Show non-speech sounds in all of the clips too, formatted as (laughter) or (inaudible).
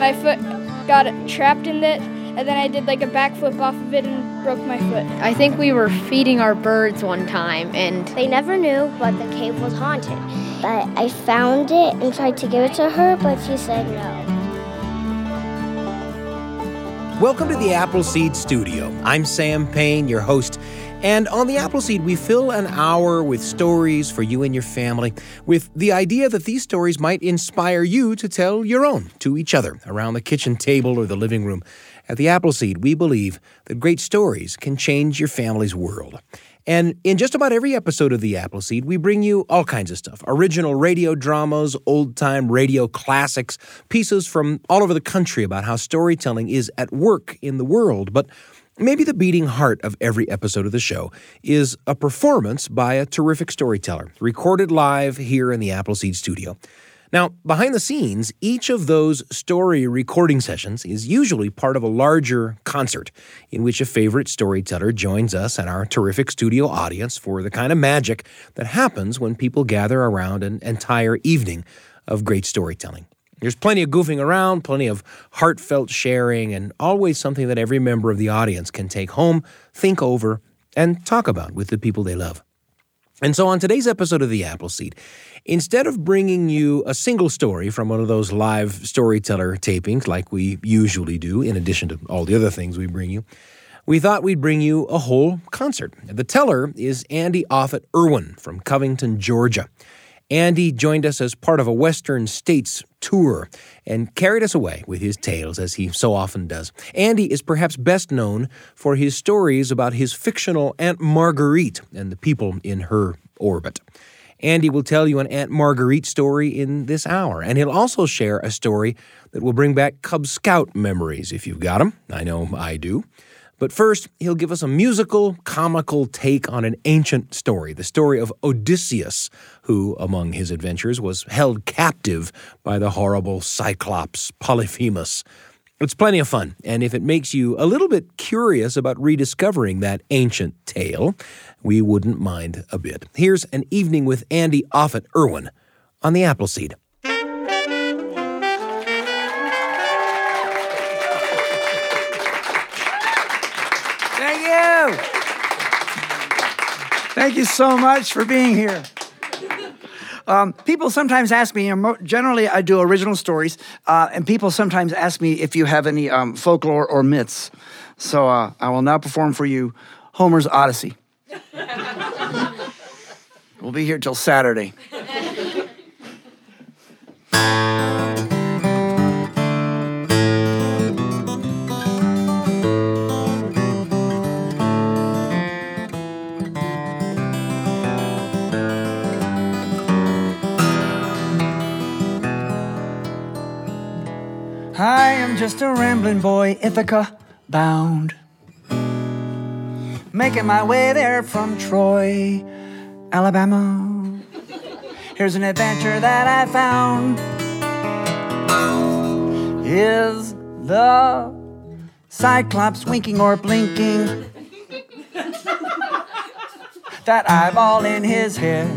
my foot got trapped in it, and then I did like a backflip off of it and broke my foot. I think we were feeding our birds one time, and They never knew, but the cave was haunted. But I found it and tried to give it to her, but she said no. Welcome to the Appleseed Studio. I'm Sam Payne, your host. And on the Appleseed, we fill an hour with stories for you and your family, with the idea that these stories might inspire you to tell your own to each other around the kitchen table or the living room. At the Appleseed, we believe that great stories can change your family's world. And in just about every episode of The Appleseed, we bring you all kinds of stuff original radio dramas, old time radio classics, pieces from all over the country about how storytelling is at work in the world. But maybe the beating heart of every episode of the show is a performance by a terrific storyteller, recorded live here in the Appleseed studio. Now, behind the scenes, each of those story recording sessions is usually part of a larger concert in which a favorite storyteller joins us and our terrific studio audience for the kind of magic that happens when people gather around an entire evening of great storytelling. There's plenty of goofing around, plenty of heartfelt sharing, and always something that every member of the audience can take home, think over, and talk about with the people they love. And so, on today's episode of The Appleseed, instead of bringing you a single story from one of those live storyteller tapings like we usually do, in addition to all the other things we bring you, we thought we'd bring you a whole concert. The teller is Andy Offutt Irwin from Covington, Georgia. Andy joined us as part of a Western States tour and carried us away with his tales, as he so often does. Andy is perhaps best known for his stories about his fictional Aunt Marguerite and the people in her orbit. Andy will tell you an Aunt Marguerite story in this hour, and he'll also share a story that will bring back Cub Scout memories if you've got them. I know I do. But first, he'll give us a musical, comical take on an ancient story, the story of Odysseus, who, among his adventures, was held captive by the horrible Cyclops Polyphemus. It's plenty of fun, and if it makes you a little bit curious about rediscovering that ancient tale, we wouldn't mind a bit. Here's an evening with Andy Offutt Irwin on the Appleseed. Thank you so much for being here. Um, people sometimes ask me, generally I do original stories, uh, and people sometimes ask me if you have any um, folklore or myths. So uh, I will now perform for you Homer's Odyssey. we'll be here till Saturday. I am just a rambling boy, Ithaca bound. Making my way there from Troy, Alabama. Here's an adventure that I found. Is the Cyclops winking or blinking? that eyeball in his head.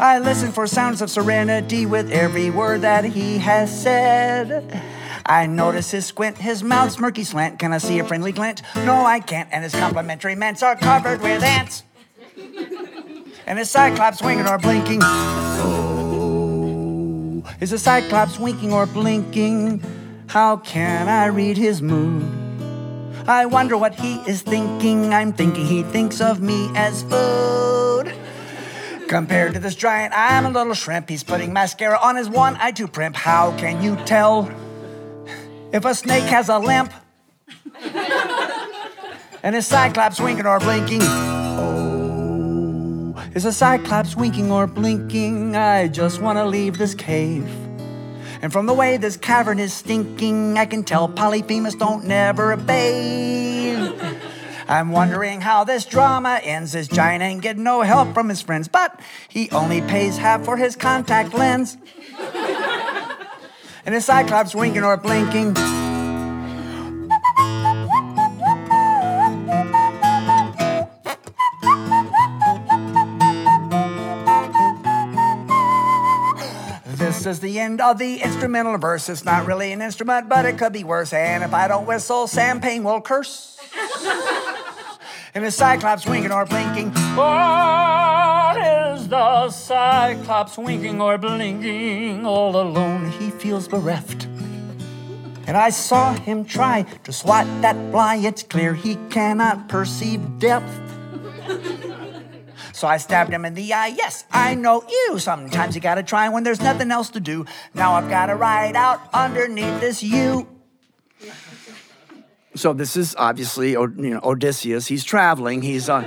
I listen for sounds of serenity with every word that he has said. I notice his squint, his mouth's murky slant. Can I see a friendly glint? No, I can't. And his complimentary mints are covered with ants. And his cyclops winking or blinking. Oh, is a cyclops winking or blinking? How can I read his mood? I wonder what he is thinking. I'm thinking he thinks of me as food. Compared to this giant, I'm a little shrimp. He's putting mascara on his one eye to primp. How can you tell if a snake has a limp? and his cyclops winking or blinking. Oh, is a cyclops winking or blinking? I just want to leave this cave. And from the way this cavern is stinking, I can tell Polyphemus don't never bathe. I'm wondering how this drama ends. This giant ain't getting no help from his friends, but he only pays half for his contact lens. And his cyclops winking or blinking. this is the end of the instrumental verse. It's not really an instrument, but it could be worse. And if I don't whistle, Sam Payne will curse. (laughs) and the Cyclops winking or blinking. What the Cyclops winking or blinking? All alone, he feels bereft. And I saw him try to swat that fly. It's clear he cannot perceive depth. So I stabbed him in the eye. Yes, I know you. Sometimes you gotta try when there's nothing else to do. Now I've gotta ride out underneath this U. So this is obviously you know Odysseus. He's traveling. He's on.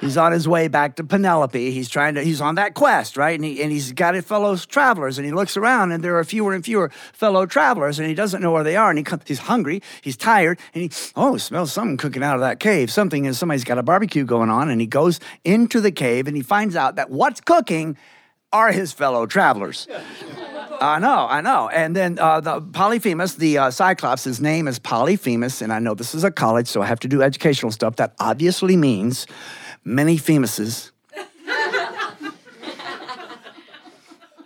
He's on his way back to Penelope. He's trying to, he's on that quest, right? And, he, and he's got his fellow travelers and he looks around and there are fewer and fewer fellow travelers and he doesn't know where they are. And he comes, he's hungry, he's tired, and he, oh, smells something cooking out of that cave. Something is, somebody's got a barbecue going on. And he goes into the cave and he finds out that what's cooking are his fellow travelers. (laughs) I know, I know. And then uh, the Polyphemus, the uh, Cyclops, his name is Polyphemus, and I know this is a college, so I have to do educational stuff. That obviously means many Femuses.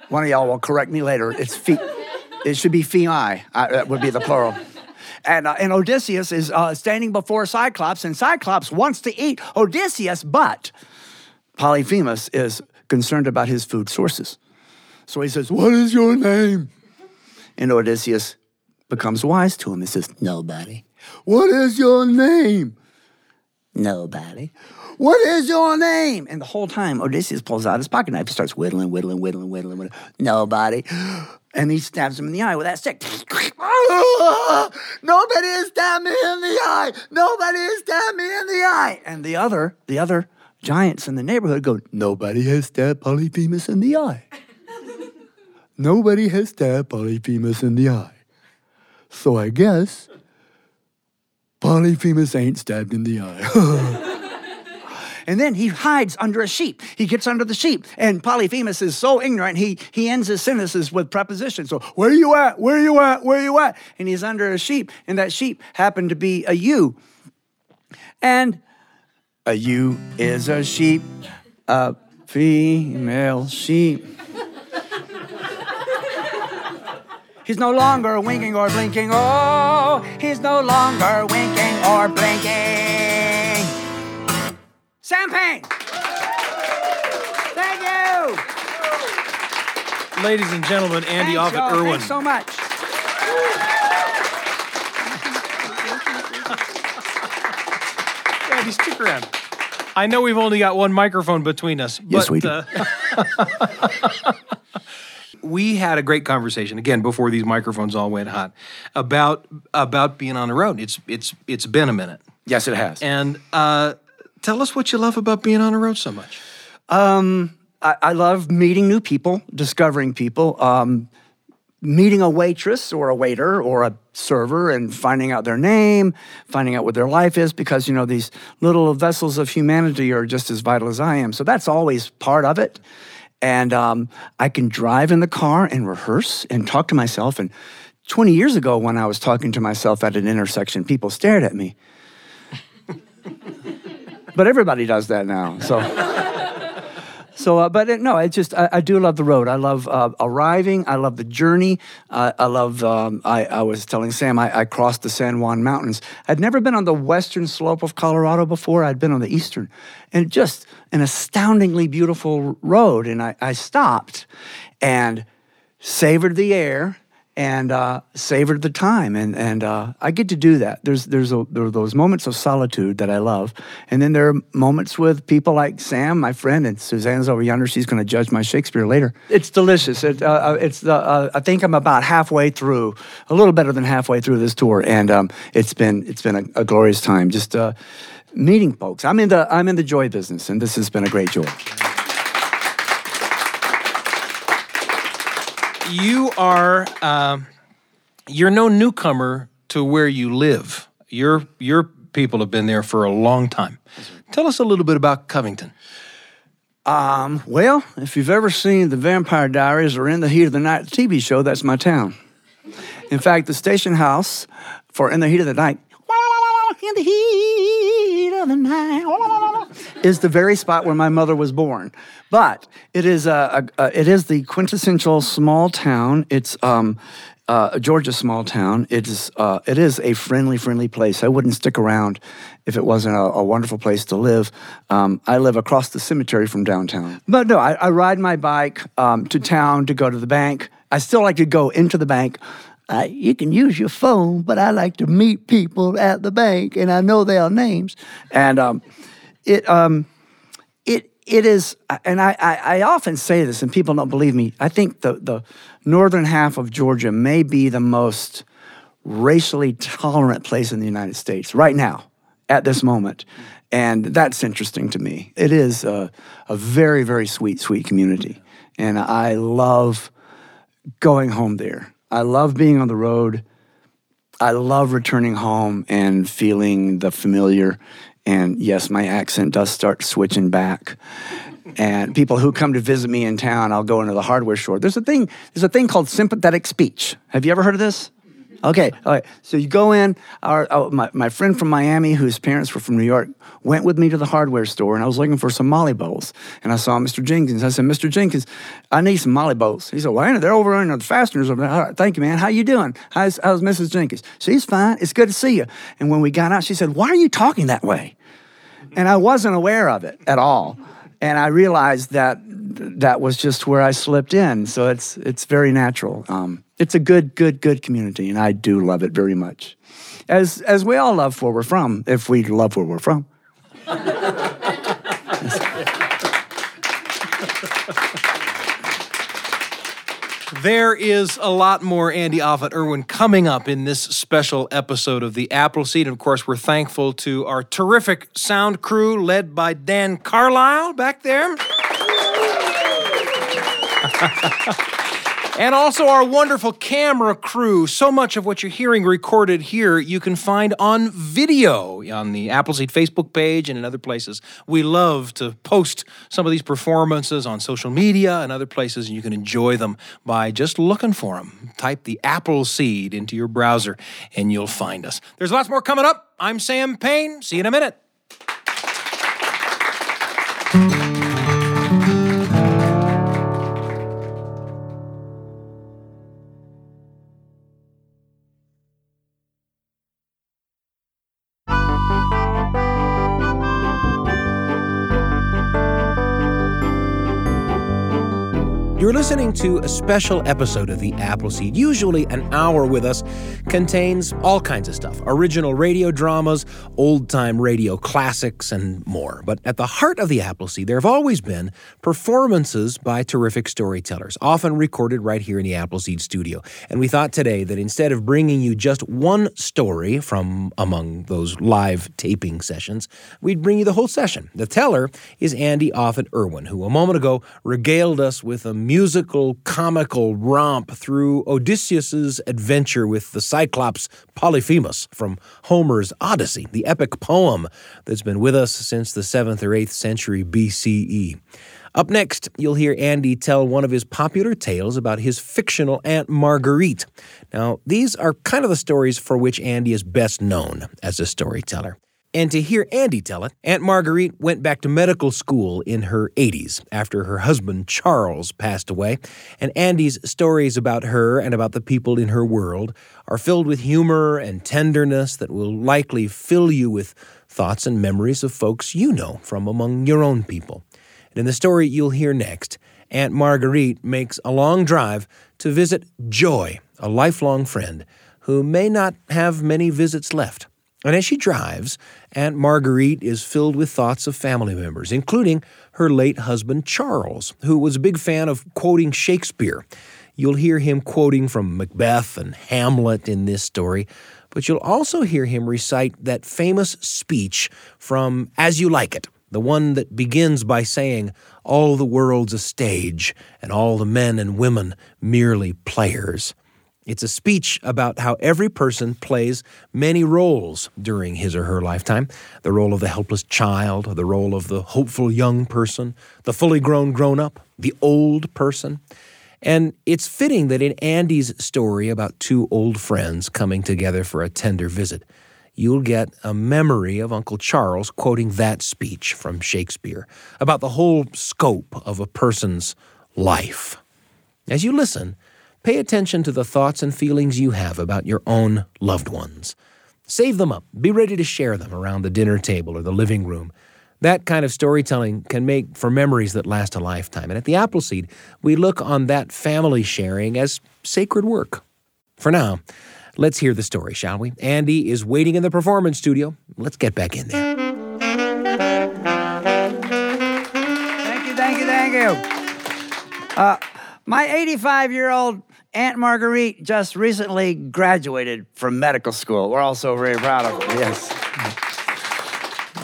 One of y'all will correct me later. It's fe- it should be femi. Uh, that would be the plural. And, uh, and Odysseus is uh, standing before Cyclops, and Cyclops wants to eat Odysseus, but Polyphemus is concerned about his food sources. So he says, What is your name? And Odysseus becomes wise to him. He says, Nobody. What is your name? Nobody. What is your name? And the whole time, oh, Odysseus pulls out his pocket knife, and starts whittling, whittling, whittling, whittling, whittling. Nobody. And he stabs him in the eye with that stick. (laughs) Nobody has stabbed me in the eye. Nobody has stabbed me in the eye. And the other, the other giants in the neighborhood go, Nobody has stabbed Polyphemus in the eye. (laughs) Nobody has stabbed Polyphemus in the eye. So I guess Polyphemus ain't stabbed in the eye. (laughs) and then he hides under a sheep. He gets under the sheep. And Polyphemus is so ignorant, he, he ends his sentences with prepositions. So, where are you at? Where are you at? Where are you at? And he's under a sheep. And that sheep happened to be a ewe. And a ewe is a sheep, a female sheep. He's no longer winking or blinking. Oh, he's no longer winking or blinking. Sam Payne. Thank you. Ladies and gentlemen, Andy Thanks, Offutt y'all. Irwin. Thanks so much. Andy, stick around. I know we've only got one microphone between us. Yes, but, we do. uh, (laughs) we had a great conversation again before these microphones all went hot about about being on the road. It's it's it's been a minute. Yes, it has. And uh, tell us what you love about being on the road so much. Um, I, I love meeting new people, discovering people, um, meeting a waitress or a waiter or a server and finding out their name, finding out what their life is, because, you know, these little vessels of humanity are just as vital as I am. So that's always part of it. And um, I can drive in the car and rehearse and talk to myself. And 20 years ago, when I was talking to myself at an intersection, people stared at me. (laughs) but everybody does that now. So. (laughs) So, uh, but it, no, it just I, I do love the road. I love uh, arriving. I love the journey. Uh, I love. Um, I, I was telling Sam I, I crossed the San Juan Mountains. I'd never been on the western slope of Colorado before. I'd been on the eastern, and just an astoundingly beautiful road. And I, I stopped and savored the air and uh, savored the time. And and uh, I get to do that. There's there's a, there are those moments of solitude that I love, and then there are moments with people like Sam, my friend, and Suzanne's over yonder. She's going to judge my Shakespeare later. It's delicious. It, uh, it's the uh, I think I'm about halfway through, a little better than halfway through this tour, and um, it's been it's been a, a glorious time. Just. Uh, meeting folks. I'm in the I'm in the joy business, and this has been a great joy. You are um, you're no newcomer to where you live. Your your people have been there for a long time. Tell us a little bit about Covington. Um, well, if you've ever seen The Vampire Diaries or In the Heat of the Night TV show, that's my town. In fact, the station house for In the Heat of the Night, in the heat of the night, is the very spot where my mother was born. But it is a, a, a it is the quintessential small town. It's um, uh, Georgia small town. It is uh, it is a friendly, friendly place. I wouldn't stick around if it wasn't a, a wonderful place to live. Um, I live across the cemetery from downtown. But no, I, I ride my bike um, to town to go to the bank. I still like to go into the bank. Uh, you can use your phone, but I like to meet people at the bank, and I know their names. And um, it um, it it is, and I, I, I often say this, and people don't believe me. I think the the northern half of Georgia may be the most racially tolerant place in the United States right now, at this moment. And that's interesting to me. It is a, a very, very sweet, sweet community. And I love going home there. I love being on the road. I love returning home and feeling the familiar. And yes, my accent does start switching back. And people who come to visit me in town, I'll go into the hardware store. There's a thing, there's a thing called sympathetic speech. Have you ever heard of this? Okay, all right. So you go in. Our, oh, my, my friend from Miami, whose parents were from New York, went with me to the hardware store, and I was looking for some Molly bolts. And I saw Mr. Jenkins. I said, Mr. Jenkins, I need some Molly bolts. He said, Well, they're over in the fasteners over there. All right, thank you, man. How you doing? How's, how's Mrs. Jenkins? She's fine. It's good to see you. And when we got out, she said, Why are you talking that way? And I wasn't aware of it at all. And I realized that that was just where I slipped in. So it's it's very natural. Um, it's a good, good, good community, and I do love it very much. As as we all love where we're from, if we love where we're from. There is a lot more Andy Offutt Irwin coming up in this special episode of the Appleseed. And of course, we're thankful to our terrific sound crew led by Dan Carlisle back there. (laughs) and also our wonderful camera crew. So much of what you're hearing recorded here you can find on video on the Appleseed Facebook page and in other places. We love to post some of these performances on social media and other places, and you can enjoy them by just looking for them. Type the Appleseed into your browser, and you'll find us. There's lots more coming up. I'm Sam Payne. See you in a minute. Listening to a special episode of the Appleseed. Usually, an hour with us contains all kinds of stuff original radio dramas, old time radio classics, and more. But at the heart of the Appleseed, there have always been performances by terrific storytellers, often recorded right here in the Appleseed studio. And we thought today that instead of bringing you just one story from among those live taping sessions, we'd bring you the whole session. The teller is Andy Offutt Irwin, who a moment ago regaled us with a musical, comical romp through Odysseus's adventure with the Cyclops Polyphemus from Homer's Odyssey, the epic poem that's been with us since the 7th or 8th century BCE. Up next, you'll hear Andy tell one of his popular tales about his fictional Aunt Marguerite. Now, these are kind of the stories for which Andy is best known as a storyteller. And to hear Andy tell it, Aunt Marguerite went back to medical school in her 80s after her husband Charles passed away. And Andy's stories about her and about the people in her world are filled with humor and tenderness that will likely fill you with thoughts and memories of folks you know from among your own people. And in the story you'll hear next, Aunt Marguerite makes a long drive to visit Joy, a lifelong friend who may not have many visits left. And as she drives, Aunt Marguerite is filled with thoughts of family members, including her late husband Charles, who was a big fan of quoting Shakespeare. You'll hear him quoting from Macbeth and Hamlet in this story, but you'll also hear him recite that famous speech from As You Like It, the one that begins by saying, All the world's a stage, and all the men and women merely players. It's a speech about how every person plays many roles during his or her lifetime the role of the helpless child, the role of the hopeful young person, the fully grown grown up, the old person. And it's fitting that in Andy's story about two old friends coming together for a tender visit, you'll get a memory of Uncle Charles quoting that speech from Shakespeare about the whole scope of a person's life. As you listen, pay attention to the thoughts and feelings you have about your own loved ones. Save them up. Be ready to share them around the dinner table or the living room. That kind of storytelling can make for memories that last a lifetime. And at the Appleseed, we look on that family sharing as sacred work. For now, let's hear the story, shall we? Andy is waiting in the performance studio. Let's get back in there. Thank you, thank you, thank you. Uh, my 85 year old Aunt Marguerite just recently graduated from medical school. We're all so very proud of her. Yes.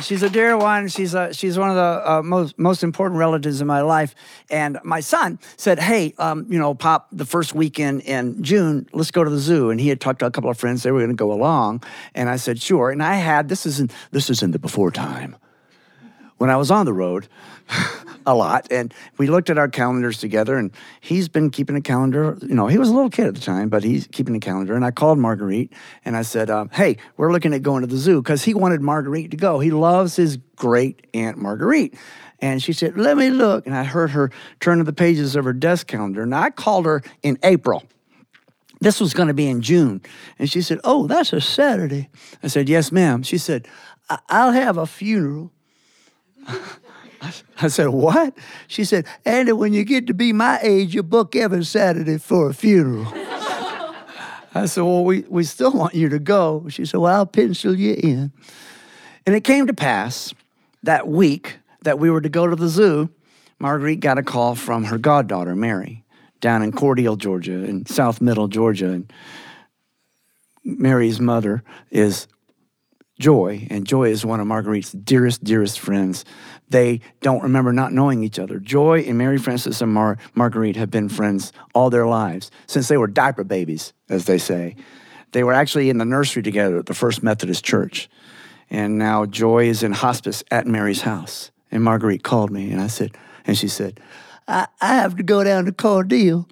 She's a dear one. She's a, she's one of the uh, most most important relatives in my life. And my son said, "Hey, um, you know, Pop, the first weekend in June, let's go to the zoo." And he had talked to a couple of friends; they were going to go along. And I said, "Sure." And I had this is in this is in the before time when I was on the road a lot, and we looked at our calendars together, and he's been keeping a calendar. You know, he was a little kid at the time, but he's keeping a calendar. And I called Marguerite, and I said, um, "Hey, we're looking at going to the zoo because he wanted Marguerite to go. He loves his great aunt Marguerite." And she said, "Let me look." And I heard her turn to the pages of her desk calendar, and I called her in April. This was going to be in June. And she said, Oh, that's a Saturday. I said, Yes, ma'am. She said, "I- I'll have a funeral. (laughs) I said, What? She said, Andy, when you get to be my age, you book every Saturday for a funeral. (laughs) I said, Well, we, we still want you to go. She said, Well, I'll pencil you in. And it came to pass that week that we were to go to the zoo, Marguerite got a call from her goddaughter, Mary, down in Cordele, Georgia, in South Middle Georgia. And Mary's mother is Joy, and Joy is one of Marguerite's dearest, dearest friends. They don't remember not knowing each other. Joy and Mary Frances and Mar- Marguerite have been friends all their lives, since they were diaper babies, as they say. They were actually in the nursery together at the First Methodist Church. And now Joy is in hospice at Mary's house. And Marguerite called me, and I said, and she said, I, I have to go down to Cordele.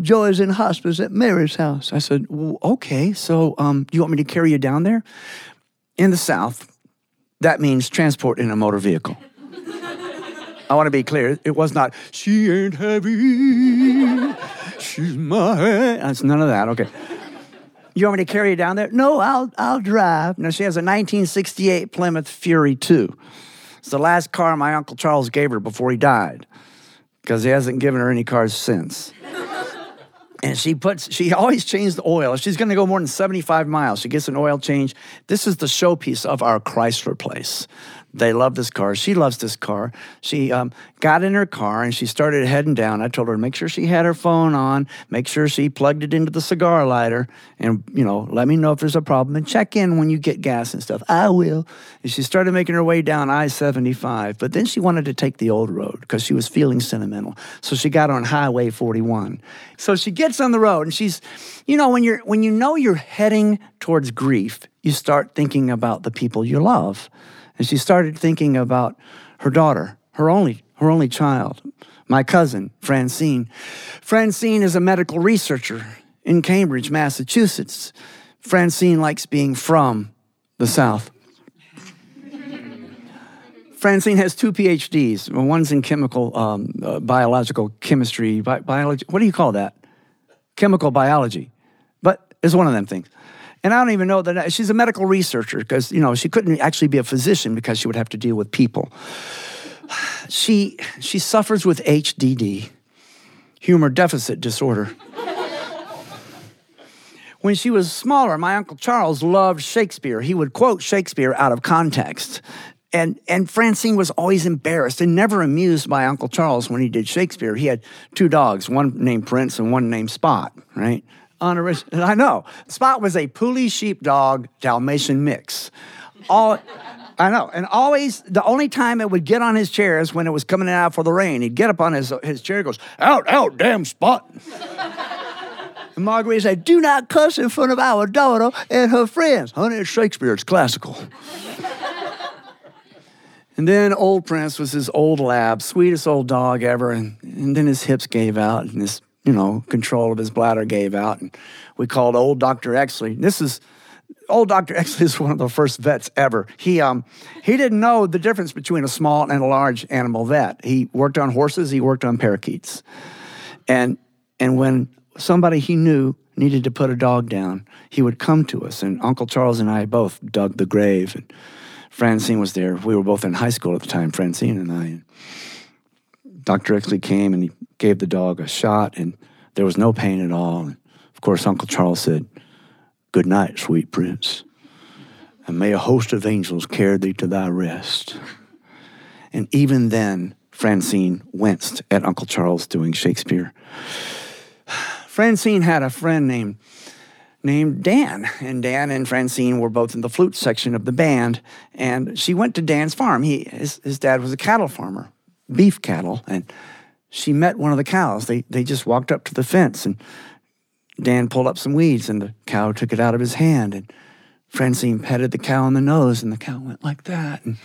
Joy's in hospice at Mary's house. I said, well, okay, so um, do you want me to carry you down there? In the South, that means transport in a motor vehicle. I want to be clear. It was not, she ain't heavy, she's my. That's none of that. Okay. You want me to carry you down there? No, I'll, I'll drive. Now, she has a 1968 Plymouth Fury 2. It's the last car my Uncle Charles gave her before he died, because he hasn't given her any cars since and she puts she always changes the oil. She's going to go more than 75 miles, she gets an oil change. This is the showpiece of our Chrysler place. They love this car. She loves this car. She um, got in her car and she started heading down. I told her to make sure she had her phone on, make sure she plugged it into the cigar lighter, and you know, let me know if there's a problem and check in when you get gas and stuff. I will. And she started making her way down I-75, but then she wanted to take the old road because she was feeling sentimental. So she got on Highway 41. So she gets on the road and she's, you know, when you're when you know you're heading towards grief, you start thinking about the people you love. And she started thinking about her daughter, her only, her only child, my cousin, Francine. Francine is a medical researcher in Cambridge, Massachusetts. Francine likes being from the South. Francine has two PhDs. One's in chemical, um, uh, biological chemistry, bi- biology. What do you call that? Chemical biology. But it's one of them things. And I don't even know that she's a medical researcher because, you know, she couldn't actually be a physician because she would have to deal with people. She, she suffers with HDD, humor deficit disorder. when she was smaller, my Uncle Charles loved Shakespeare. He would quote Shakespeare out of context. And, and Francine was always embarrassed and never amused by Uncle Charles when he did Shakespeare. He had two dogs, one named Prince and one named Spot, right? I know. Spot was a Puli sheepdog Dalmatian mix. All, I know. And always, the only time it would get on his chair is when it was coming out for the rain. He'd get up on his, his chair and goes, out, out, damn Spot. (laughs) and Marguerite said, do not cuss in front of our daughter and her friends. Honey, it's Shakespeare, it's classical. (laughs) And then old Prince was his old lab, sweetest old dog ever. And, and then his hips gave out and his, you know, control of his bladder gave out. And we called old Dr. Exley. This is, old Dr. (laughs) Exley is one of the first vets ever. He um he didn't know the difference between a small and a large animal vet. He worked on horses, he worked on parakeets. And and when somebody he knew needed to put a dog down, he would come to us and Uncle Charles and I both dug the grave and Francine was there. We were both in high school at the time, Francine and I. Dr. Exley came and he gave the dog a shot and there was no pain at all. And of course, Uncle Charles said, Good night, sweet prince, and may a host of angels carry thee to thy rest. And even then, Francine winced at Uncle Charles doing Shakespeare. (sighs) Francine had a friend named named Dan, and Dan and Francine were both in the flute section of the band. And she went to Dan's farm. He his, his dad was a cattle farmer, beef cattle, and she met one of the cows. They they just walked up to the fence and Dan pulled up some weeds and the cow took it out of his hand and Francine petted the cow on the nose and the cow went like that. And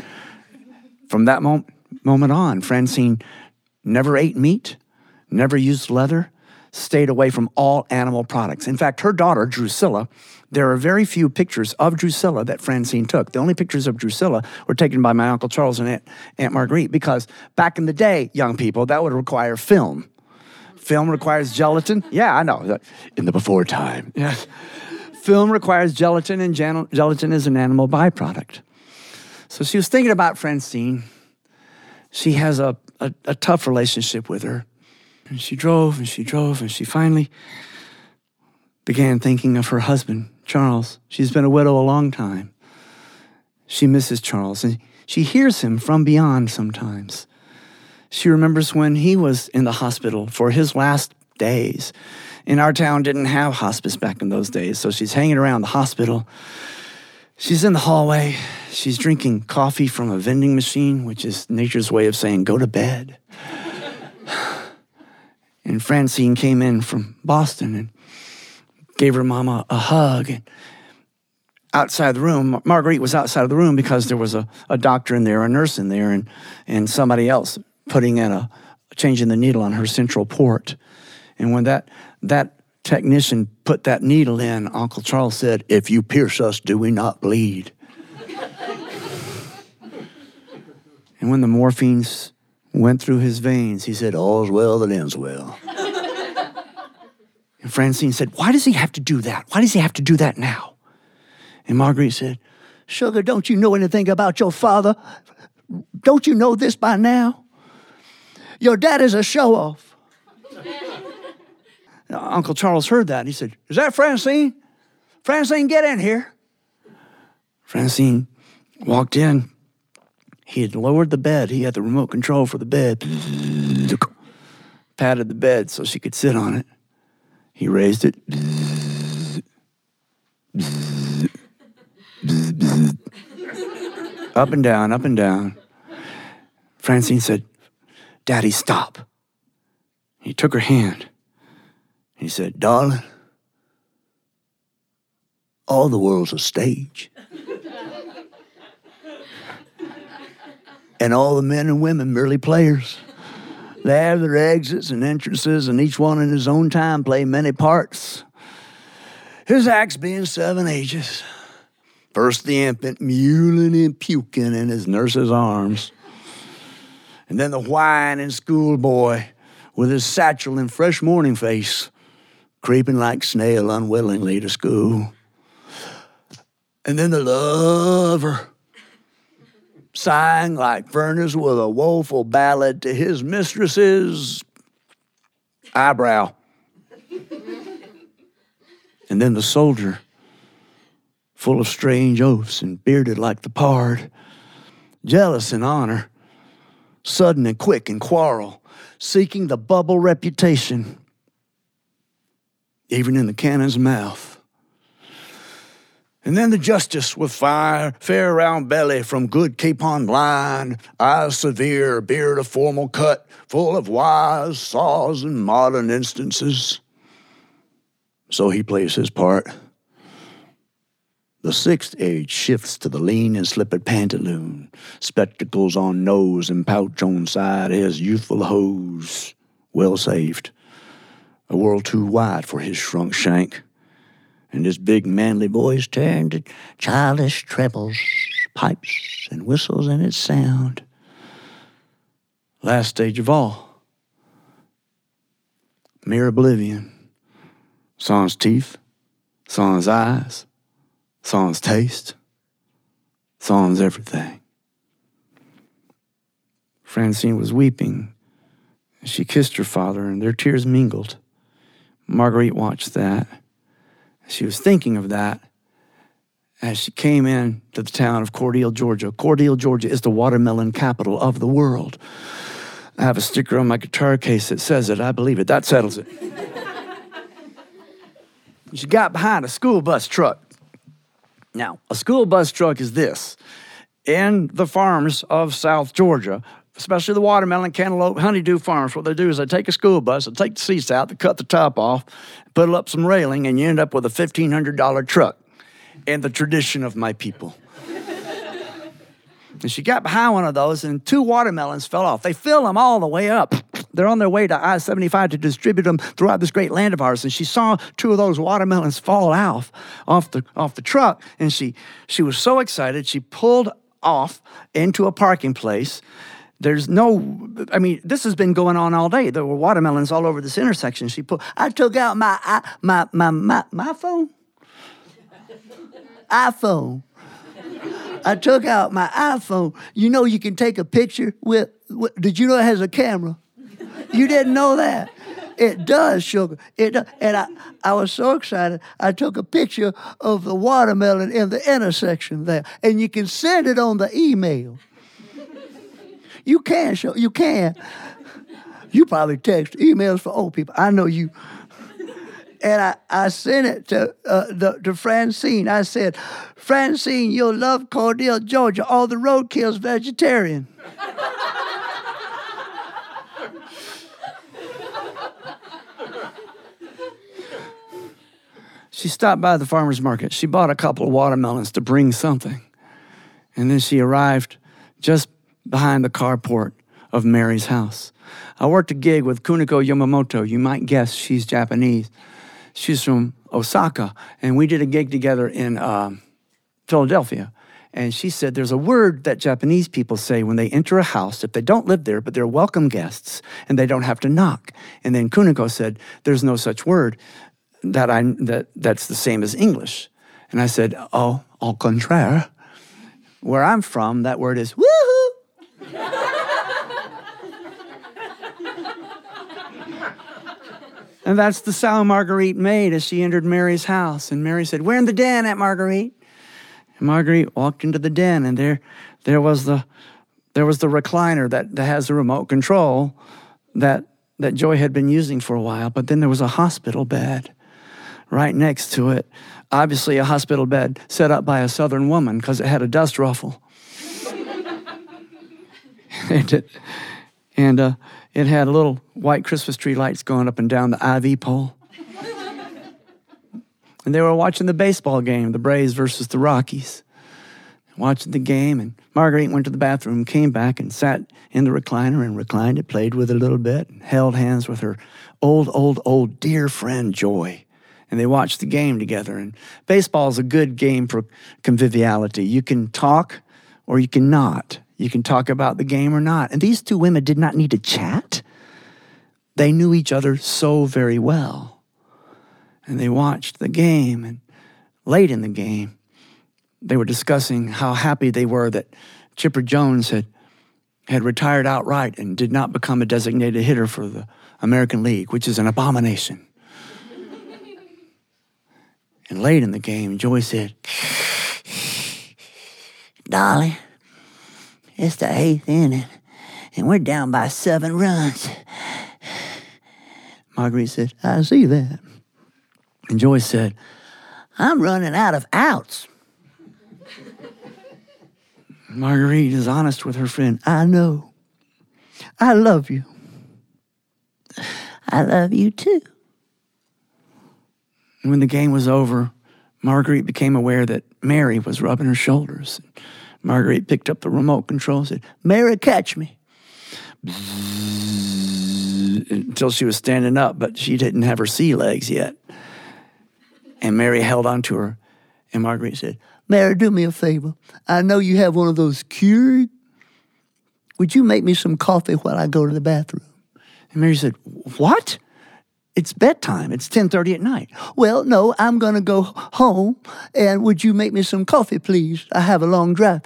from that moment, moment on, Francine never ate meat, never used leather, stayed away from all animal products. In fact, her daughter, Drusilla, there are very few pictures of Drusilla that Francine took. The only pictures of Drusilla were taken by my Uncle Charles and Aunt, Aunt Marguerite because back in the day, young people, that would require film. Film requires gelatin. Yeah, I know. In the before time. Yes. Film requires gelatin, and gelatin is an animal byproduct. So she was thinking about Francine. She has a, a, a tough relationship with her. And she drove and she drove and she finally began thinking of her husband, Charles. She's been a widow a long time. She misses Charles and she hears him from beyond sometimes. She remembers when he was in the hospital for his last days. And our town didn't have hospice back in those days, so she's hanging around the hospital. She's in the hallway. She's drinking coffee from a vending machine, which is nature's way of saying, go to bed. (sighs) and Francine came in from Boston and gave her mama a hug. Outside the room, Marguerite was outside of the room because there was a, a doctor in there, a nurse in there, and, and somebody else putting in a changing the needle on her central port. And when that that technician put that needle in, Uncle Charles said, "If you pierce us, do we not bleed?" and when the morphines went through his veins, he said, "All's well that ends well." And Francine said, "Why does he have to do that? Why does he have to do that now?" And Marguerite said, "Sugar, don't you know anything about your father? Don't you know this by now?" Your dad is a show off. (laughs) Uncle Charles heard that and he said, Is that Francine? Francine, get in here. Francine walked in. He had lowered the bed. He had the remote control for the bed. Patted the bed so she could sit on it. He raised it. up and down, up and down. Francine said, Daddy, stop. He took her hand. He said, Darling, all the world's a stage. and all the men and women merely players. They have their exits and entrances, and each one in his own time play many parts. His acts being seven ages. First the infant mewling and puking in his nurse's arms and then the whining schoolboy with his satchel and fresh morning face, creeping like snail unwillingly to school. And then the lover, sighing like furnace with a woeful ballad to his mistress's eyebrow. and then the soldier, full of strange oaths and bearded like the pard, jealous in honor sudden and quick in quarrel, seeking the bubble reputation, even in the cannon's mouth. And then the justice with fire, fair round belly from good capon line, eyes severe, beard of formal cut, full of wise saws and modern instances. So he plays his part. The sixth age shifts to the lean and slippered pantaloon, spectacles on nose and pouch on side, his youthful hose well saved. A world too wide for his shrunk shank. And his big manly voice turned to childish trebles, pipes, and whistles in its sound. Last stage of all, mere oblivion. Saw his teeth, saw his eyes, saw his taste, saw his everything. Francine was weeping. She kissed her father, and their tears mingled. Marguerite watched that. She was thinking of that as she came in to the town of Cordele, Georgia. Cordele, Georgia is the watermelon capital of the world. I have a sticker on my guitar case that says it. I believe it. That settles it. (laughs) she got behind a school bus truck. Now, a school bus truck is this. In the farms of South Georgia, especially the watermelon, cantaloupe, honeydew farms, what they do is they take a school bus, they take the seats out, they cut the top off, put up some railing, and you end up with a $1,500 truck and the tradition of my people. and she got behind one of those, and two watermelons fell off. They fill them all the way up. They're on their way to I 75 to distribute them throughout this great land of ours. And she saw two of those watermelons fall off off the, off the truck, and she, she was so excited, she pulled off into a parking place there's no, I mean, this has been going on all day. There were watermelons all over this intersection. She put, I took out my, my, my, my, my phone. (laughs) iPhone. I took out my iPhone. You know, you can take a picture with, with, did you know it has a camera? You didn't know that. It does, sugar. It does. And I, I was so excited. I took a picture of the watermelon in the intersection there, and you can send it on the email. You can show, you can. You probably text emails for old people. I know you. And I, I sent it to, uh, the, to Francine. I said, Francine, you'll love Cordele, Georgia. All the roadkill's vegetarian. she stopped by the farmer's market. She bought a couple of watermelons to bring something. And then she arrived just behind the carport of Mary's house. I worked a gig with Kuniko Yamamoto. You might guess she's Japanese. She's from Osaka, and we did a gig together in uh, Philadelphia. And she said there's a word that Japanese people say when they enter a house if they don't live there, but they're welcome guests and they don't have to knock. And then Kuniko said there's no such word that I that that's the same as English. And I said, oh, au contraire. Where I'm from, that word is woohoo. And that's the sound Marguerite made as she entered Mary's house. And Mary said, We're in the den, Aunt Marguerite. And Marguerite walked into the den, and there, there was the there was the recliner that, that has the remote control that that Joy had been using for a while, but then there was a hospital bed right next to it. Obviously, a hospital bed set up by a southern woman because it had a dust ruffle. (laughs) and it, and uh, it had little white Christmas tree lights going up and down the IV pole. and they were watching the baseball game, the Braves versus the Rockies. Watching the game, and Marguerite went to the bathroom, came back, and sat in the recliner and reclined it, played with it a little bit, and held hands with her old, old, old dear friend Joy and they watched the game together. And baseball is a good game for conviviality. You can talk or you can not. You can talk about the game or not. And these two women did not need to chat. They knew each other so very well. And they watched the game. And late in the game, they were discussing how happy they were that Chipper Jones had, had retired outright and did not become a designated hitter for the American League, which is an abomination. and late in the game, Joy said, Dolly, it's the eighth inning, and we're down by seven runs. Marguerite said, I see that. And Joyce said, I'm running out of outs. Marguerite is honest with her friend. I know. I love you. I love you too. when the game was over, Marguerite became aware that Mary was rubbing her shoulders. Marguerite picked up the remote control and said, Mary, catch me. Until she was standing up, but she didn't have her sea legs yet. And Mary held on to her. And Marguerite said, Mary, do me a favor. I know you have one of those Keurig. Would you make me some coffee while I go to the bathroom? And Mary said, What? It's bedtime. It's 10:30 at night. Well, no, I'm going to go home and would you make me some coffee, please? I have a long drive.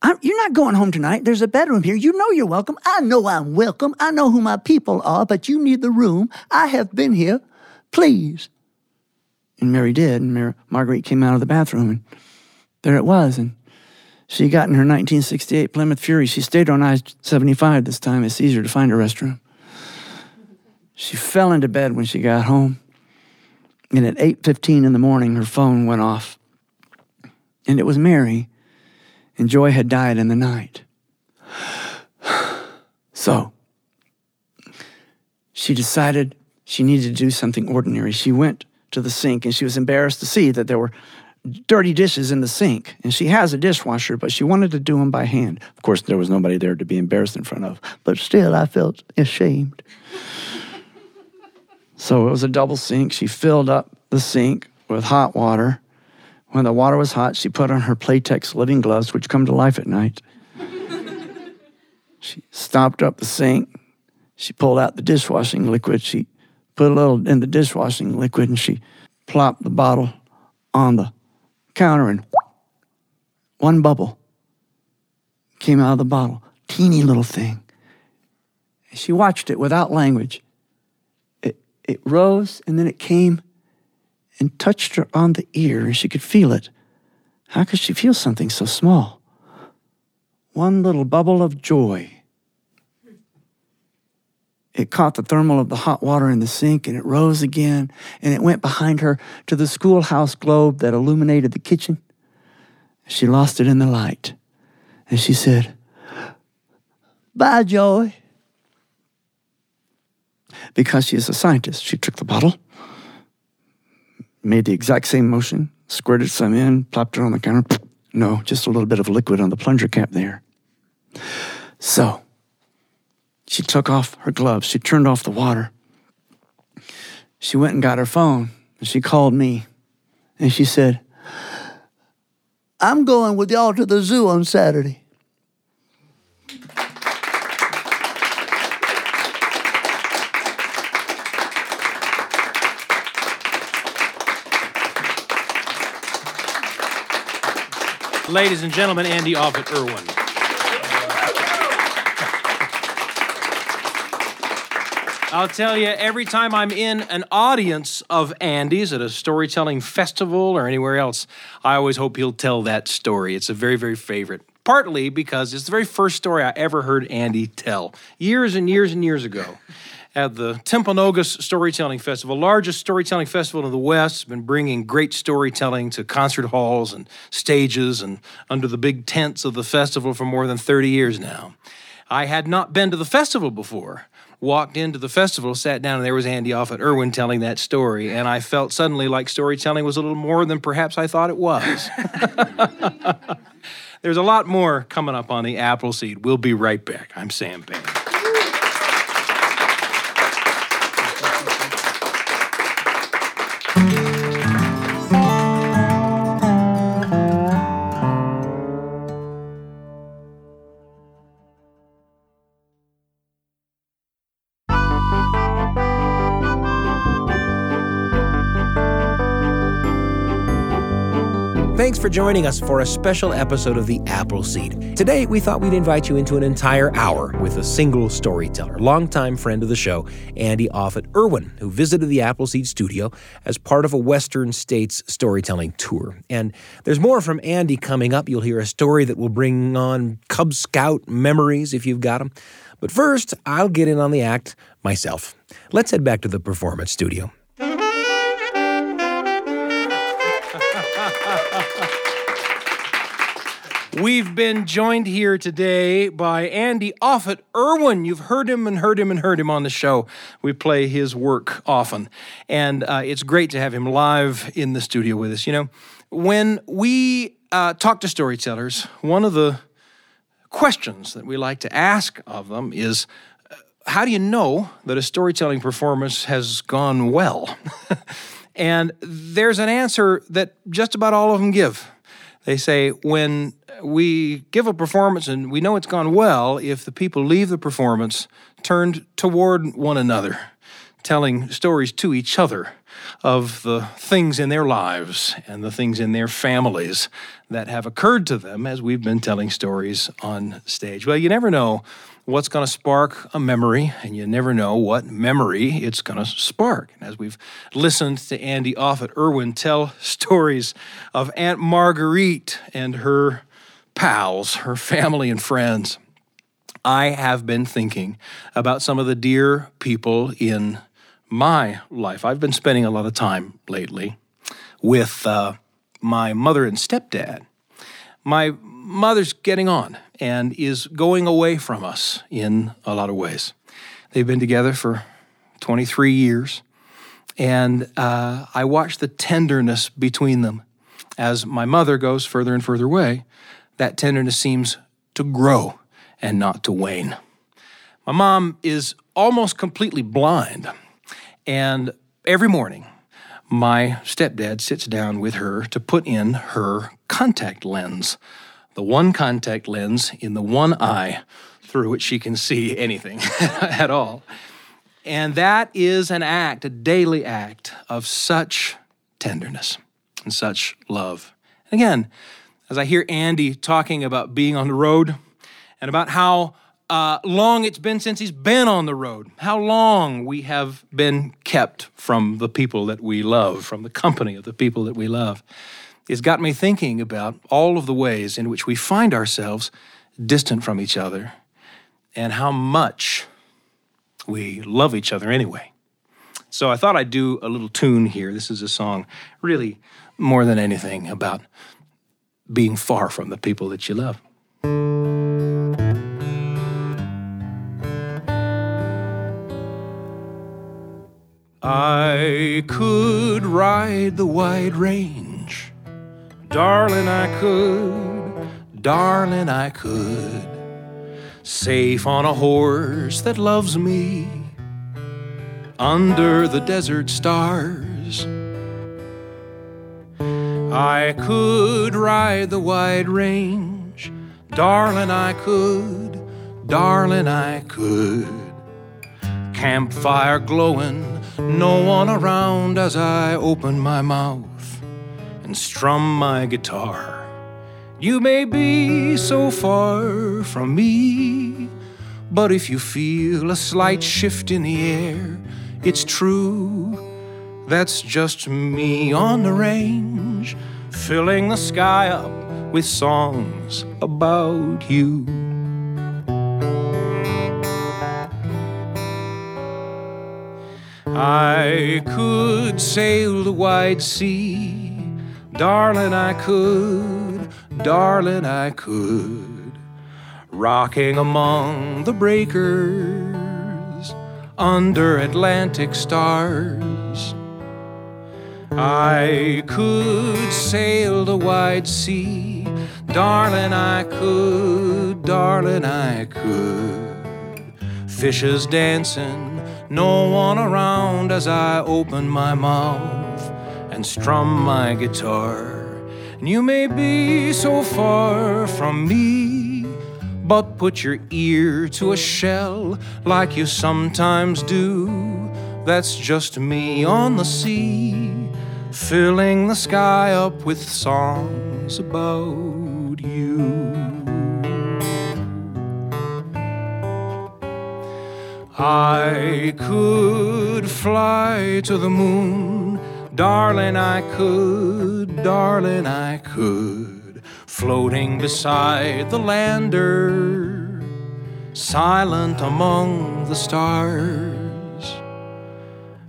I'm, you're not going home tonight. There's a bedroom here. You know you're welcome. I know I'm welcome. I know who my people are, but you need the room. I have been here. Please. And Mary did. And Mary, Marguerite came out of the bathroom, and there it was. And she got in her 1968 Plymouth Fury. She stayed on I 75 this time. It's easier to find a restroom. She fell into bed when she got home. And at 8:15 in the morning her phone went off. And it was Mary and Joy had died in the night. (sighs) So, she decided she needed to do something ordinary. She went to the sink and she was embarrassed to see that there were dirty dishes in the sink. And she has a dishwasher, but she wanted to do them by hand. Of course, there was nobody there to be embarrassed in front of, but still, I felt ashamed. So it was a double sink. She filled up the sink with hot water when the water was hot, she put on her Playtex living gloves, which come to life at night. she stopped up the sink. She pulled out the dishwashing liquid. She put a little in the dishwashing liquid and she plopped the bottle on the counter and one bubble came out of the bottle. Teeny little thing. She watched it without language. It, rose and then it came and touched her on the ear, and she could feel it. How could she feel something so small? One little bubble of joy. It caught the thermal of the hot water in the sink and it rose again and it went behind her to the schoolhouse globe that illuminated the kitchen. She lost it in the light and she said, Bye, Joy. Because she is a scientist, she took the bottle made the exact same motion, squirted some in, plopped it on the counter. No, just a little bit of liquid on the plunger cap there. So she took off her gloves. She turned off the water. She went and got her phone and she called me and she said, I'm going with y'all to the zoo on Saturday. Ladies and gentlemen, Andy Offutt Irwin. I'll tell you, every time I'm in an audience of Andy's at a storytelling festival or anywhere else, I always hope he'll tell that story. It's a very, very favorite. Partly because it's the very first story I ever heard Andy tell, years and years and years ago at the Timpanogos Storytelling Festival, largest storytelling festival in the West. been bringing great storytelling to concert halls and stages and under the big tents of the festival for more than 30 years now. I had not been to the festival before. Walked into the festival, sat down, and there was Andy Offutt Irwin telling that story. And I felt suddenly like storytelling was a little more than perhaps I thought it was. (laughs) (laughs) There's a lot more coming up on the Appleseed. We'll be right back. I'm Sam Payne. For joining us for a special episode of The Appleseed. Today, we thought we'd invite you into an entire hour with a single storyteller, longtime friend of the show, Andy Offutt Irwin, who visited the Appleseed studio as part of a Western States storytelling tour. And there's more from Andy coming up. You'll hear a story that will bring on Cub Scout memories if you've got them. But first, I'll get in on the act myself. Let's head back to the performance studio. We've been joined here today by Andy Offutt Irwin. You've heard him and heard him and heard him on the show. We play his work often, and uh, it's great to have him live in the studio with us. You know, when we uh, talk to storytellers, one of the questions that we like to ask of them is uh, how do you know that a storytelling performance has gone well? (laughs) And there's an answer that just about all of them give. They say, when we give a performance and we know it's gone well, if the people leave the performance turned toward one another, telling stories to each other of the things in their lives and the things in their families that have occurred to them as we've been telling stories on stage. Well, you never know what's going to spark a memory, and you never know what memory it's going to spark. And as we've listened to Andy Offutt Irwin tell (laughs) stories of Aunt Marguerite and her pals, her family and friends, I have been thinking about some of the dear people in my life. I've been spending a lot of time lately with uh, my mother and stepdad. My mother's getting on and is going away from us in a lot of ways. They've been together for 23 years, and uh, I watch the tenderness between them as my mother goes further and further away. That tenderness seems to grow and not to wane. My mom is almost completely blind, and every morning, my stepdad sits down with her to put in her contact lens the one contact lens in the one eye through which she can see anything (laughs) at all. And that is an act, a daily act of such tenderness and such love. And again, as I hear Andy talking about being on the road and about how uh, long it's been since he's been on the road, how long we have been kept from the people that we love, from the company of the people that we love it's got me thinking about all of the ways in which we find ourselves distant from each other and how much we love each other anyway. So I thought I'd do a little tune here. This is a song really more than anything about being far from the people that you love. I could ride the wide range Darling, I could, darling, I could. Safe on a horse that loves me under the desert stars. I could ride the wide range, darling, I could, darling, I could. Campfire glowing, no one around as I open my mouth and strum my guitar. You may be so far from me, but if you feel a slight shift in the air, it's true. That's just me on the range, filling the sky up with songs about you. I could sail the wide sea Darling, I could, darling, I could. Rocking among the breakers under Atlantic stars. I could sail the wide sea, darling, I could, darling, I could. Fishes dancing, no one around as I open my mouth and strum my guitar. And you may be so far from me, but put your ear to a shell like you sometimes do. That's just me on the sea, filling the sky up with songs about you. I could fly to the moon Darling, I could, darling, I could, floating beside the lander, silent among the stars.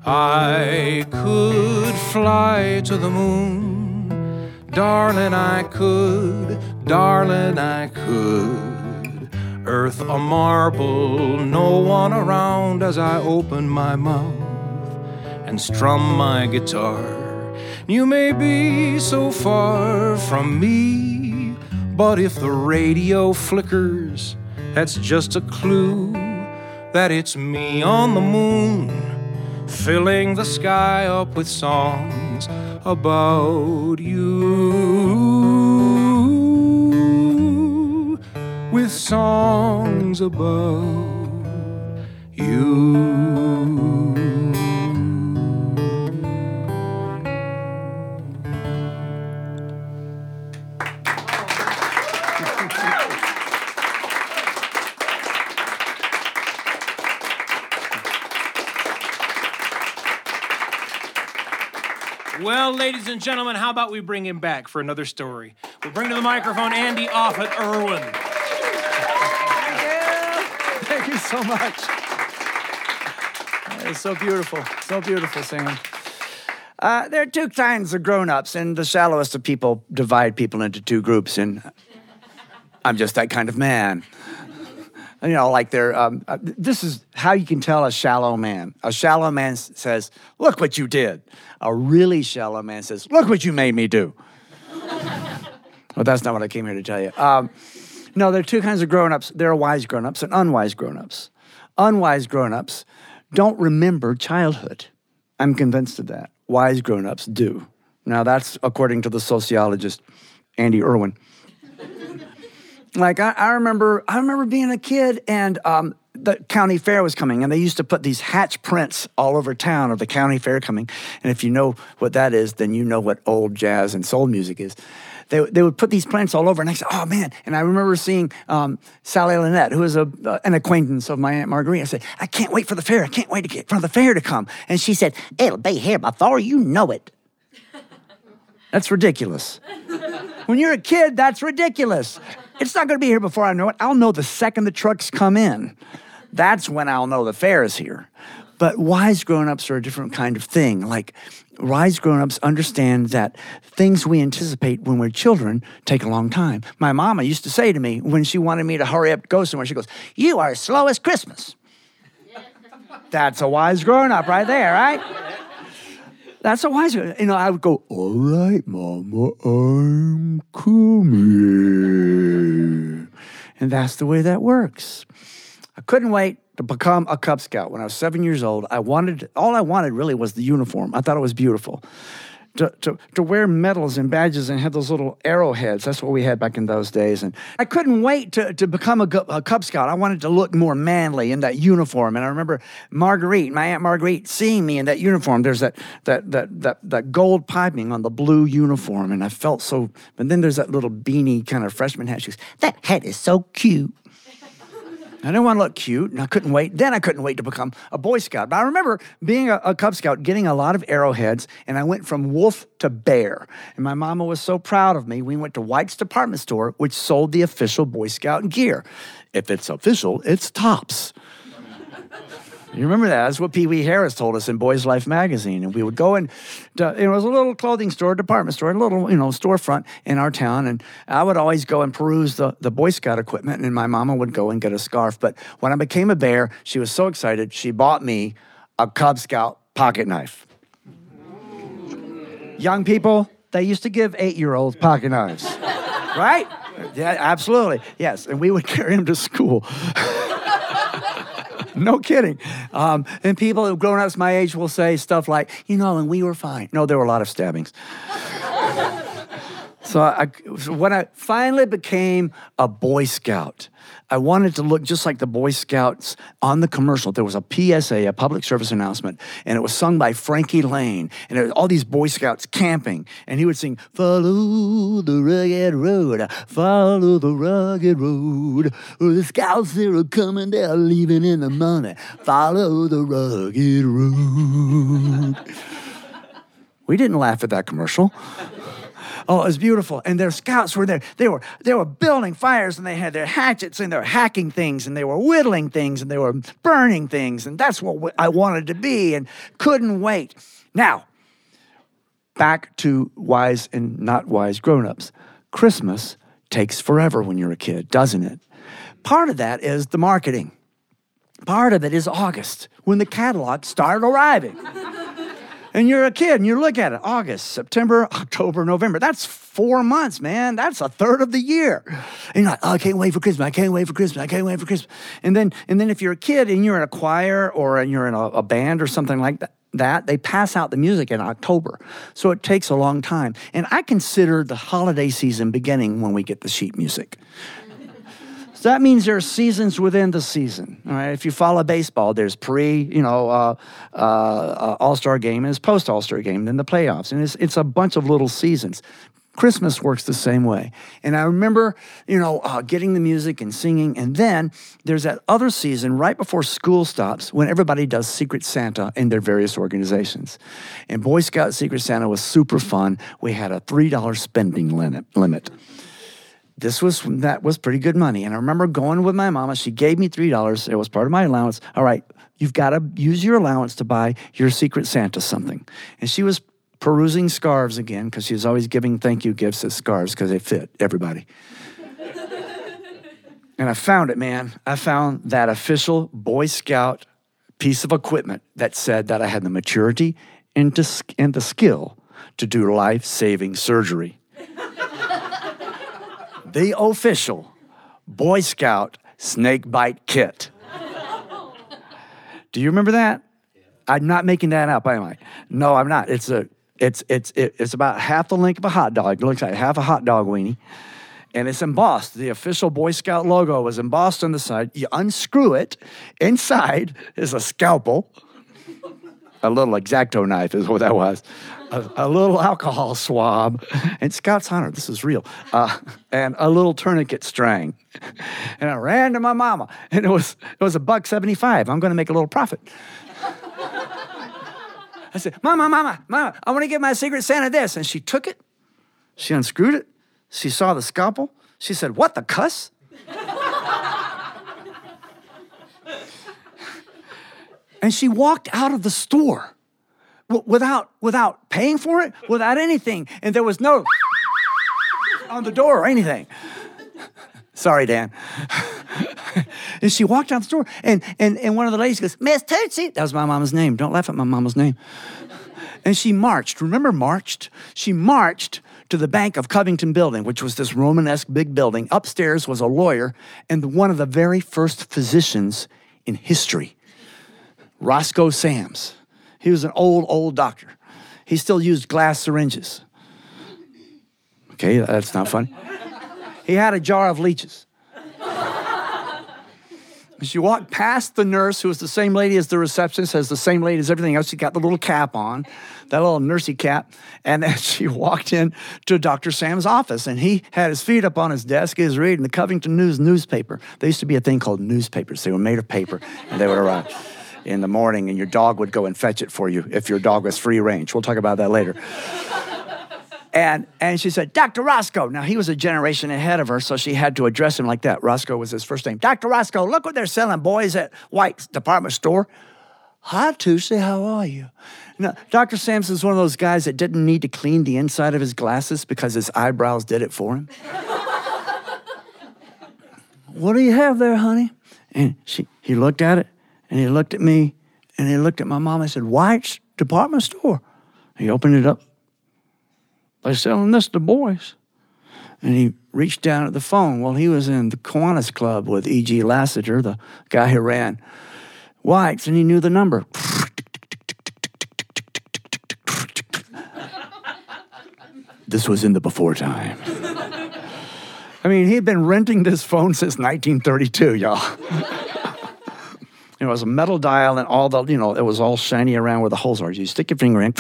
I could fly to the moon, darling, I could, darling, I could. Earth a marble, no one around as I open my mouth and strum my guitar. You may be so far from me, but if the radio flickers, that's just a clue that it's me on the moon, filling the sky up with songs about you. With songs about you. Ladies and gentlemen, how about we bring him back for another story? We'll bring to the microphone Andy Offutt Irwin. Thank you so much. It's so beautiful. So beautiful, Sam. Uh, there are two kinds of grown ups, and the shallowest of people divide people into two groups, and I'm just that kind of man. You know, like they're, um, uh, this is how you can tell a shallow man. A shallow man s- says, Look what you did. A really shallow man says, Look what you made me do. (laughs) well, that's not what I came here to tell you. Um, no, there are two kinds of grown ups. There are wise grown ups and unwise grown ups. Unwise grown ups don't remember childhood. I'm convinced of that. Wise grown ups do. Now, that's according to the sociologist Andy Irwin. Like I, I remember, I remember being a kid, and um, the county fair was coming, and they used to put these hatch prints all over town of the county fair coming. And if you know what that is, then you know what old jazz and soul music is. They, they would put these prints all over, and I said, "Oh man!" And I remember seeing um, Sally Lynette, who was a, uh, an acquaintance of my aunt Marguerite. I said, "I can't wait for the fair! I can't wait to get for the fair to come." And she said, "It'll be here before you know it." That's ridiculous. when you're a kid, that's ridiculous. It's not going to be here before I know it. I'll know the second the trucks come in. That's when I'll know the fair is here. But wise grown-ups are a different kind of thing. Like wise grown-ups understand that things we anticipate when we're children take a long time. My mama used to say to me when she wanted me to hurry up to go somewhere, she goes, "You are slow as Christmas." That's a wise grown-up right there, right? That's a wise one. You know, I would go, all right, Mama, I'm coming. And that's the way that works. I couldn't wait to become a Cub Scout. When I was seven years old, I wanted, all I wanted really was the uniform. I thought it was beautiful. To, to, to wear medals and badges and have those little arrowheads. That's what we had back in those days. And I couldn't wait to, to become a, a Cub Scout. I wanted to look more manly in that uniform. And I remember Marguerite, my Aunt Marguerite, seeing me in that uniform. There's that, that, that, that, that gold piping on the blue uniform. And I felt so, but then there's that little beanie kind of freshman hat. She goes, That hat is so cute. I didn't want to look cute, and I couldn't wait. Then I couldn't wait to become a Boy Scout. But I remember being a, a Cub Scout, getting a lot of arrowheads, and I went from wolf to bear. And my mama was so proud of me. We went to White's department store, which sold the official Boy Scout gear. If it's official, it's tops. You remember that? That's what Pee Wee Harris told us in Boys Life magazine. And we would go and uh, it was a little clothing store, department store, a little, you know, storefront in our town. And I would always go and peruse the, the Boy Scout equipment, and my mama would go and get a scarf. But when I became a bear, she was so excited, she bought me a Cub Scout pocket knife. Young people, they used to give eight year olds pocket knives, (laughs) right? Yeah, absolutely. Yes. And we would (laughs) carry them to school. (laughs) (laughs) no kidding. Um, and people grown ups my age will say stuff like, you know, and we were fine. No, there were a lot of stabbings. (laughs) so, I, so when I finally became a Boy Scout, I wanted to look just like the Boy Scouts on the commercial. There was a PSA, a public service announcement, and it was sung by Frankie Laine. And it was all these Boy Scouts camping. And he would sing, Follow the rugged road, follow the rugged road. The scouts, they're coming, they're leaving in the morning. Follow the rugged road. (laughs) we didn't laugh at that commercial. Oh, it was beautiful. And their scouts were there. They were they were building fires and they had their hatchets and they were hacking things and they were whittling things and they were burning things. And that's what I wanted to be and couldn't wait. Now, back to wise and not wise grown-ups. Christmas takes forever when you're a kid, doesn't it? Part of that is the marketing. Part of it is August, when the catalogs start arriving. (laughs) And you're a kid and you look at it August, September, (laughs) October, November. That's four months, man. That's a third of the year. And you're like, oh, I can't wait for Christmas. I can't wait for Christmas. I can't wait for Christmas. And then, and then if you're a kid and you're in a choir or you're in a, a band or something like that, that, they pass out the music in October. So it takes a long time. And I consider the holiday season beginning when we get the sheet music. So that means there are seasons within the season. All right. If you follow baseball, there's pre, you know, uh, uh, uh, All Star game and post All Star game, then the playoffs, and it's it's a bunch of little seasons. Christmas works the same way. And I remember, you know, uh, getting the music and singing. And then there's that other season right before school stops when everybody does Secret Santa in their various organizations. And Boy Scout Secret Santa was super fun. We had a $3 spending limit. limit this was that was pretty good money. And I remember going with my mama. She gave me three dollars. It was part of my allowance. All right, you've got to use your allowance to buy your Secret Santa something. And she was perusing scarves again because she was always giving thank you gifts as scarves because they fit everybody. (laughs) and I found it, man. I found that official Boy Scout piece of equipment that said that I had the maturity and, to, and the skill to do life saving surgery the official Boy Scout snake bite kit. Do you remember that? I'm not making that up, am I? No, I'm not. It's a it's it's it's about half the length of a hot dog. It looks like half a hot dog weenie. And it's embossed. The official Boy Scout logo was embossed on the side. You unscrew it. Inside is a scalpel. A little X-Acto knife is what that was a, a, little alcohol swab, and Scott's honor, this is real, uh, and a little tourniquet string. And I ran to my mama, and it was it was a buck seventy five. I'm going to make a little profit. I said, Mama, Mama, Mama, I want to give my Secret Santa this. And she took it, she unscrewed it, she saw the scalpel, she said, What the cuss? And she walked out of the store without without paying for it, without anything, and there was no (laughs) on the door or anything. (laughs) Sorry, Dan. (laughs) and she walked out the door, and, and, and one of the ladies goes, Miss Tootsie. That was my mama's name. Don't laugh at my mama's name. And she marched. Remember, marched? She marched to the Bank of Covington building, which was this Romanesque big building. Upstairs was a lawyer and one of the very first physicians in history, Roscoe Sams. He was an old, old doctor. He still used glass syringes. Okay, that's not funny. He had a jar of leeches. She walked past the nurse, who was the same lady as the receptionist, as the same lady as everything else. She got the little cap on, that little nursey cap. And then (laughs) she walked in to Dr. Sam's office, and he had his feet up on his desk. He was reading the Covington News newspaper. There used to be a thing called newspapers. They were made of paper, and they would arrive in the morning, and your dog would go and fetch it for you if your dog was free range. We'll talk about that later. And, and she said, Dr. Roscoe. Now, he was a generation ahead of her, so she had to address him like that. Roscoe was his first name. Dr. Roscoe, look what they're selling, boys, at White's department store. Hi, Tuesday, how are you? Now, Dr. Samson's one of those guys that didn't need to clean the inside of his glasses because his eyebrows did it for him. (laughs) what do you have there, honey? And she, he looked at it and he looked at me and he looked at my mom and said, White's department store. He opened it up. They're selling this to boys. And he reached down at the phone. Well, he was in the Kiwanis Club with E.G. Lassiter, the guy who ran White's, and he knew the number. this was in the before time. I mean, he had been renting this phone since 1932, y'all. It was a metal dial and all the, you know, it was all shiny around where the holes are. You stick your finger in.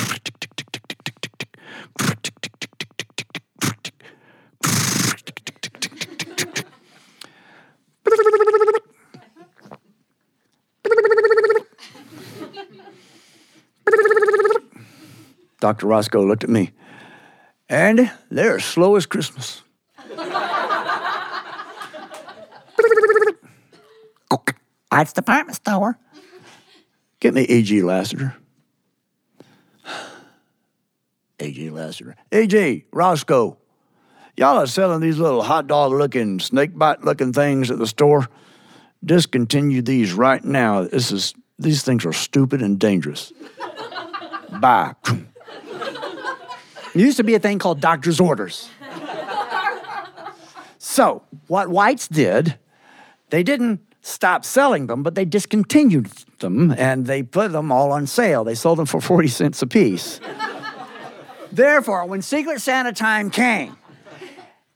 Dr. Roscoe looked at me. and they're slow as Christmas. It's department store. Get me A.G. Lassiter. A.G. Lassiter. A.J. Roscoe. Y'all are selling these little hot dog looking, snake bite looking things at the store. Discontinue these right now. This is these things are stupid and dangerous. (laughs) Bye. There used to be a thing called doctor's orders. (laughs) So, what Whites did, they didn't stop selling them, but they discontinued them and they put them all on sale. They sold them for 40 cents a piece. (laughs) Therefore, when Secret Santa time came,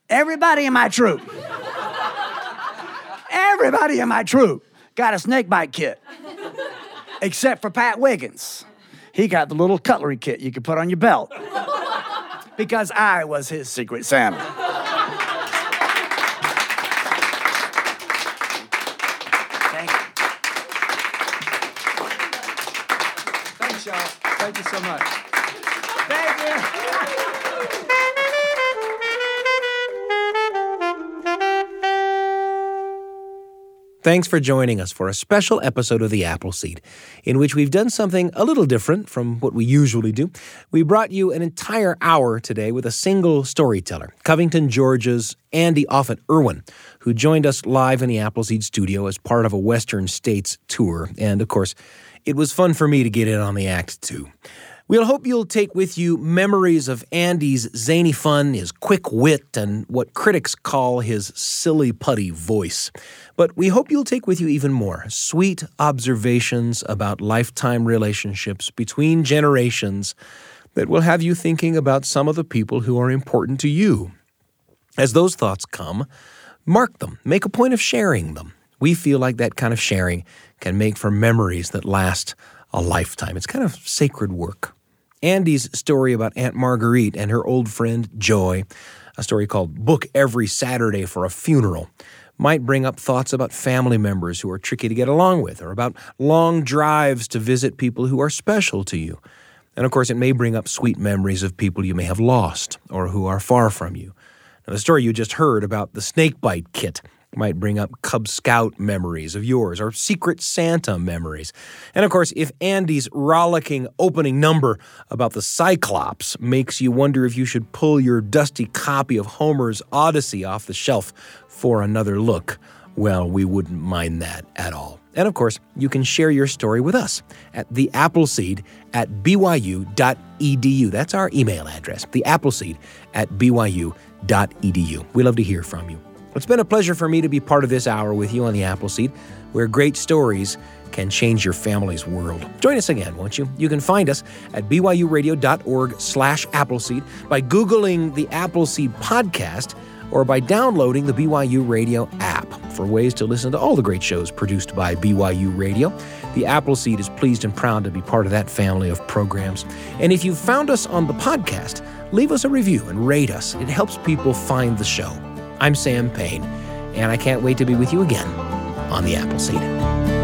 everybody in my troop, everybody in my troop got a snake bite kit, except for Pat Wiggins. He got the little cutlery kit you could put on your belt because I was his Secret Santa. Thanks for joining us for a special episode of The Appleseed, in which we've done something a little different from what we usually do. We brought you an entire hour today with a single storyteller, Covington, Georgia's Andy Offutt Irwin, who joined us live in the Appleseed studio as part of a Western States tour. And of course, it was fun for me to get in on the act, too. We'll hope you'll take with you memories of Andy's zany fun, his quick wit, and what critics call his silly putty voice. But we hope you'll take with you even more sweet observations about lifetime relationships between generations that will have you thinking about some of the people who are important to you. As those thoughts come, mark them, make a point of sharing them. We feel like that kind of sharing can make for memories that last a lifetime. It's kind of sacred work. Andy's story about Aunt Marguerite and her old friend Joy, a story called Book Every Saturday for a Funeral, might bring up thoughts about family members who are tricky to get along with, or about long drives to visit people who are special to you. And of course, it may bring up sweet memories of people you may have lost or who are far from you. Now, the story you just heard about the snakebite kit might bring up Cub Scout memories of yours or Secret Santa memories. And of course, if Andy's rollicking opening number about the Cyclops makes you wonder if you should pull your dusty copy of Homer's Odyssey off the shelf for another look, well, we wouldn't mind that at all. And of course, you can share your story with us at the Appleseed at byu.edu. That's our email address, the Appleseed at byu.edu. We love to hear from you. It's been a pleasure for me to be part of this hour with you on the Appleseed, where great stories can change your family's world. Join us again, won't you? You can find us at byuradio.org slash Appleseed by Googling the Appleseed podcast or by downloading the BYU Radio app for ways to listen to all the great shows produced by BYU Radio. The Appleseed is pleased and proud to be part of that family of programs. And if you found us on the podcast, leave us a review and rate us. It helps people find the show. I'm Sam Payne, and I can't wait to be with you again on the Appleseed.